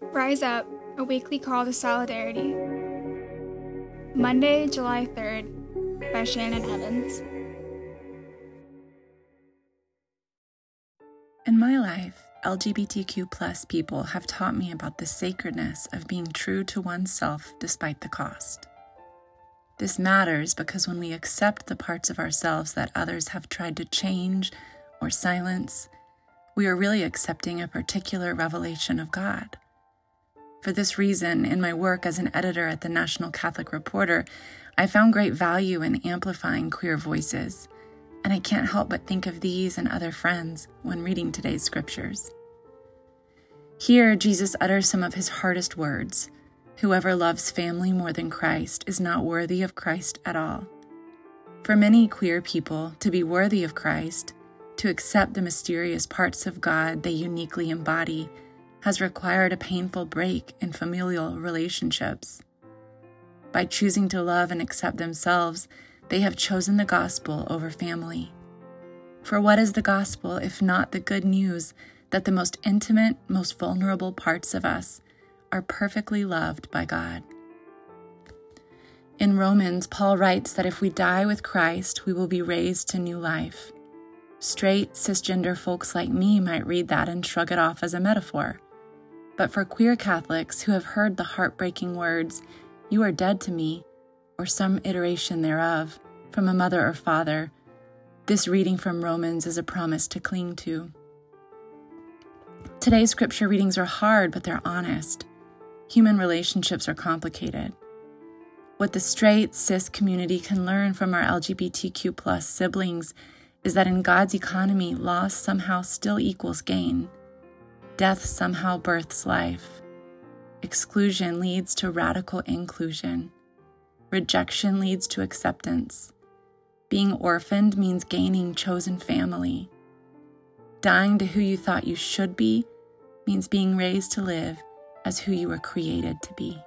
Rise Up, a weekly call to solidarity. Monday, July 3rd, by Shannon Evans. In my life, LGBTQ plus people have taught me about the sacredness of being true to oneself despite the cost. This matters because when we accept the parts of ourselves that others have tried to change or silence, we are really accepting a particular revelation of God. For this reason, in my work as an editor at the National Catholic Reporter, I found great value in amplifying queer voices, and I can't help but think of these and other friends when reading today's scriptures. Here, Jesus utters some of his hardest words Whoever loves family more than Christ is not worthy of Christ at all. For many queer people, to be worthy of Christ, to accept the mysterious parts of God they uniquely embody, has required a painful break in familial relationships. By choosing to love and accept themselves, they have chosen the gospel over family. For what is the gospel if not the good news that the most intimate, most vulnerable parts of us are perfectly loved by God? In Romans, Paul writes that if we die with Christ, we will be raised to new life. Straight, cisgender folks like me might read that and shrug it off as a metaphor. But for queer Catholics who have heard the heartbreaking words, You are dead to me, or some iteration thereof, from a mother or father, this reading from Romans is a promise to cling to. Today's scripture readings are hard, but they're honest. Human relationships are complicated. What the straight, cis community can learn from our LGBTQ plus siblings is that in God's economy, loss somehow still equals gain. Death somehow births life. Exclusion leads to radical inclusion. Rejection leads to acceptance. Being orphaned means gaining chosen family. Dying to who you thought you should be means being raised to live as who you were created to be.